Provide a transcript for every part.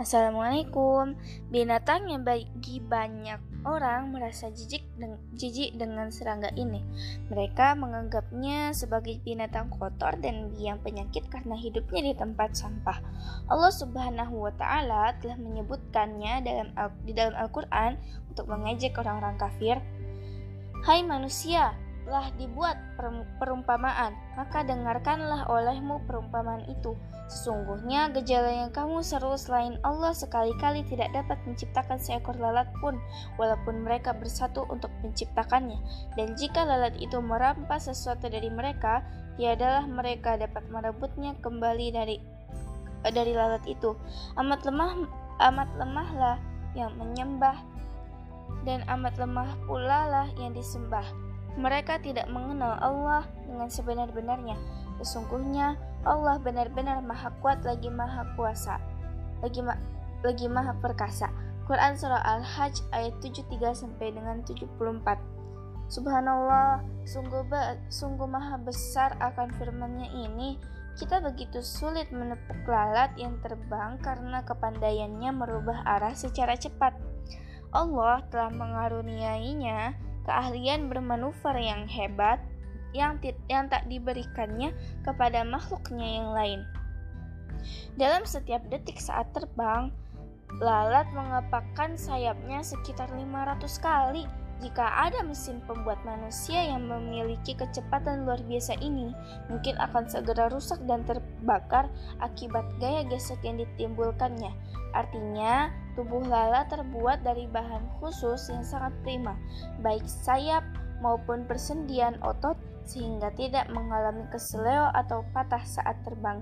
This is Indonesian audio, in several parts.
Assalamualaikum. Binatang yang bagi banyak orang merasa jijik, deng jijik dengan serangga ini. Mereka menganggapnya sebagai binatang kotor dan biang penyakit karena hidupnya di tempat sampah. Allah Subhanahu wa taala telah menyebutkannya dalam di dalam Al-Qur'an untuk mengejek orang-orang kafir. Hai manusia, telah dibuat perumpamaan, maka dengarkanlah olehmu perumpamaan itu. Sesungguhnya gejala yang kamu seru selain Allah sekali-kali tidak dapat menciptakan seekor lalat pun, walaupun mereka bersatu untuk menciptakannya. Dan jika lalat itu merampas sesuatu dari mereka, tiadalah mereka dapat merebutnya kembali dari dari lalat itu. Amat lemah amat lemahlah yang menyembah dan amat lemah pula lah yang disembah. Mereka tidak mengenal Allah dengan sebenar-benarnya. Sesungguhnya Allah benar-benar maha kuat lagi maha kuasa. Lagi, ma lagi maha perkasa. Quran Surah Al-Hajj ayat 73 sampai dengan 74. Subhanallah, sungguh, sungguh maha besar akan firman-Nya ini. Kita begitu sulit menepuk lalat yang terbang karena kepandaiannya merubah arah secara cepat. Allah telah mengaruniainya keahlian bermanuver yang hebat yang, yang tak diberikannya kepada makhluknya yang lain. Dalam setiap detik saat terbang, lalat mengepakkan sayapnya sekitar 500 kali jika ada mesin pembuat manusia yang memiliki kecepatan luar biasa ini, mungkin akan segera rusak dan terbakar akibat gaya gesek yang ditimbulkannya. Artinya, tubuh lala terbuat dari bahan khusus yang sangat prima, baik sayap maupun persendian otot, sehingga tidak mengalami keseleo atau patah saat terbang.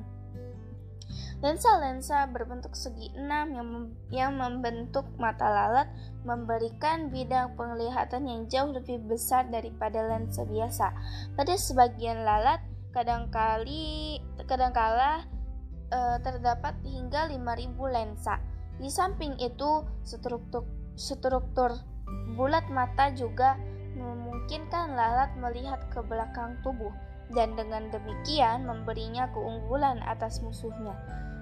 Lensa-lensa berbentuk segi enam yang, mem yang membentuk mata lalat memberikan bidang penglihatan yang jauh lebih besar daripada lensa biasa. Pada sebagian lalat, kadangkali kadangkala e, terdapat hingga 5000 lensa. Di samping itu, struktur struktur bulat mata juga memungkinkan lalat melihat ke belakang tubuh dan dengan demikian memberinya keunggulan atas musuhnya.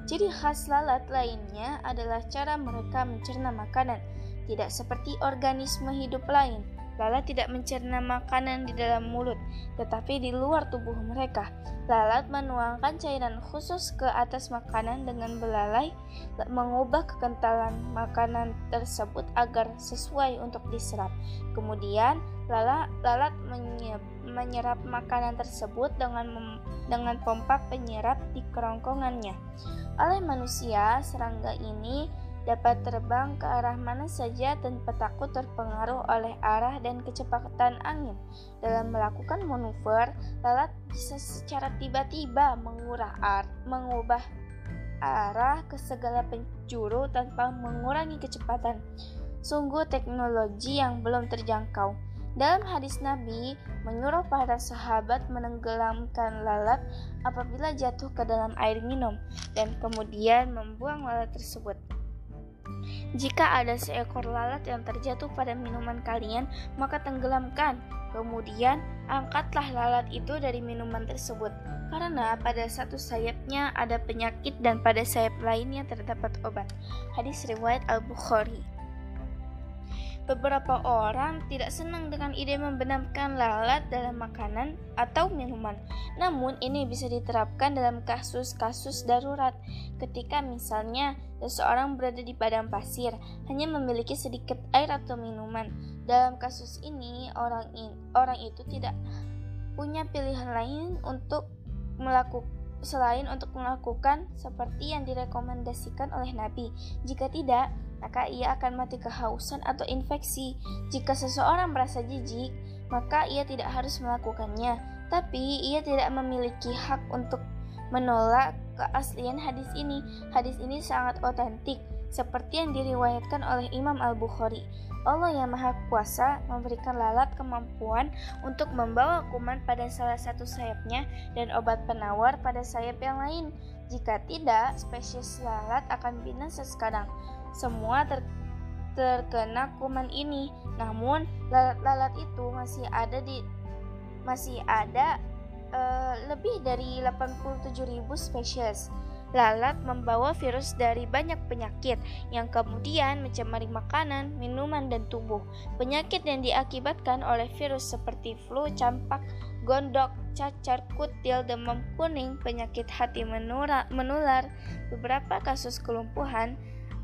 Ciri khas lalat lainnya adalah cara mereka mencerna makanan, tidak seperti organisme hidup lain. Lalat tidak mencerna makanan di dalam mulut, tetapi di luar tubuh mereka. Lalat menuangkan cairan khusus ke atas makanan dengan belalai, mengubah kekentalan makanan tersebut agar sesuai untuk diserap. Kemudian, lalat, lalat menyerap makanan tersebut dengan dengan pompa penyerap di kerongkongannya. Oleh manusia, serangga ini dapat terbang ke arah mana saja tanpa takut terpengaruh oleh arah dan kecepatan angin. Dalam melakukan manuver, lalat bisa secara tiba-tiba mengubah, ar mengubah arah ke segala penjuru tanpa mengurangi kecepatan. Sungguh teknologi yang belum terjangkau. Dalam hadis Nabi menyuruh para sahabat menenggelamkan lalat apabila jatuh ke dalam air minum dan kemudian membuang lalat tersebut. Jika ada seekor lalat yang terjatuh pada minuman kalian, maka tenggelamkan. Kemudian, angkatlah lalat itu dari minuman tersebut, karena pada satu sayapnya ada penyakit dan pada sayap lainnya terdapat obat. Hadis riwayat Al-Bukhari. Beberapa orang tidak senang dengan ide membenamkan lalat dalam makanan atau minuman. Namun, ini bisa diterapkan dalam kasus-kasus darurat. Ketika misalnya seseorang berada di padang pasir, hanya memiliki sedikit air atau minuman. Dalam kasus ini, orang in, orang itu tidak punya pilihan lain untuk melakukan selain untuk melakukan seperti yang direkomendasikan oleh Nabi. Jika tidak, maka ia akan mati kehausan atau infeksi. Jika seseorang merasa jijik, maka ia tidak harus melakukannya, tapi ia tidak memiliki hak untuk menolak keaslian hadis ini. Hadis ini sangat otentik, seperti yang diriwayatkan oleh Imam Al-Bukhari. Allah yang Maha Kuasa memberikan lalat kemampuan untuk membawa kuman pada salah satu sayapnya dan obat penawar pada sayap yang lain. Jika tidak, spesies lalat akan binasa sekarang semua ter terkena kuman ini. Namun lalat-lalat itu masih ada di masih ada uh, lebih dari 87.000 spesies. Lalat membawa virus dari banyak penyakit yang kemudian mencemari makanan, minuman, dan tubuh. Penyakit yang diakibatkan oleh virus seperti flu, campak, gondok, cacar kutil, demam kuning, penyakit hati menular, beberapa kasus kelumpuhan,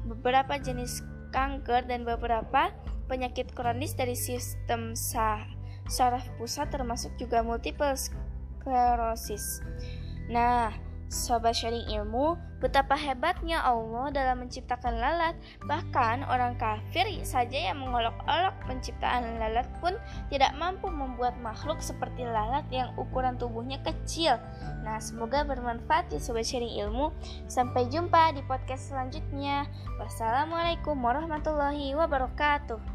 beberapa jenis kanker, dan beberapa penyakit kronis dari sistem saraf pusat termasuk juga multiple sclerosis. Nah, Sobat sharing ilmu, betapa hebatnya Allah dalam menciptakan lalat. Bahkan orang kafir saja yang mengolok-olok penciptaan lalat pun tidak mampu membuat makhluk seperti lalat yang ukuran tubuhnya kecil. Nah, semoga bermanfaat ya Sobat sharing ilmu. Sampai jumpa di podcast selanjutnya. Wassalamualaikum warahmatullahi wabarakatuh.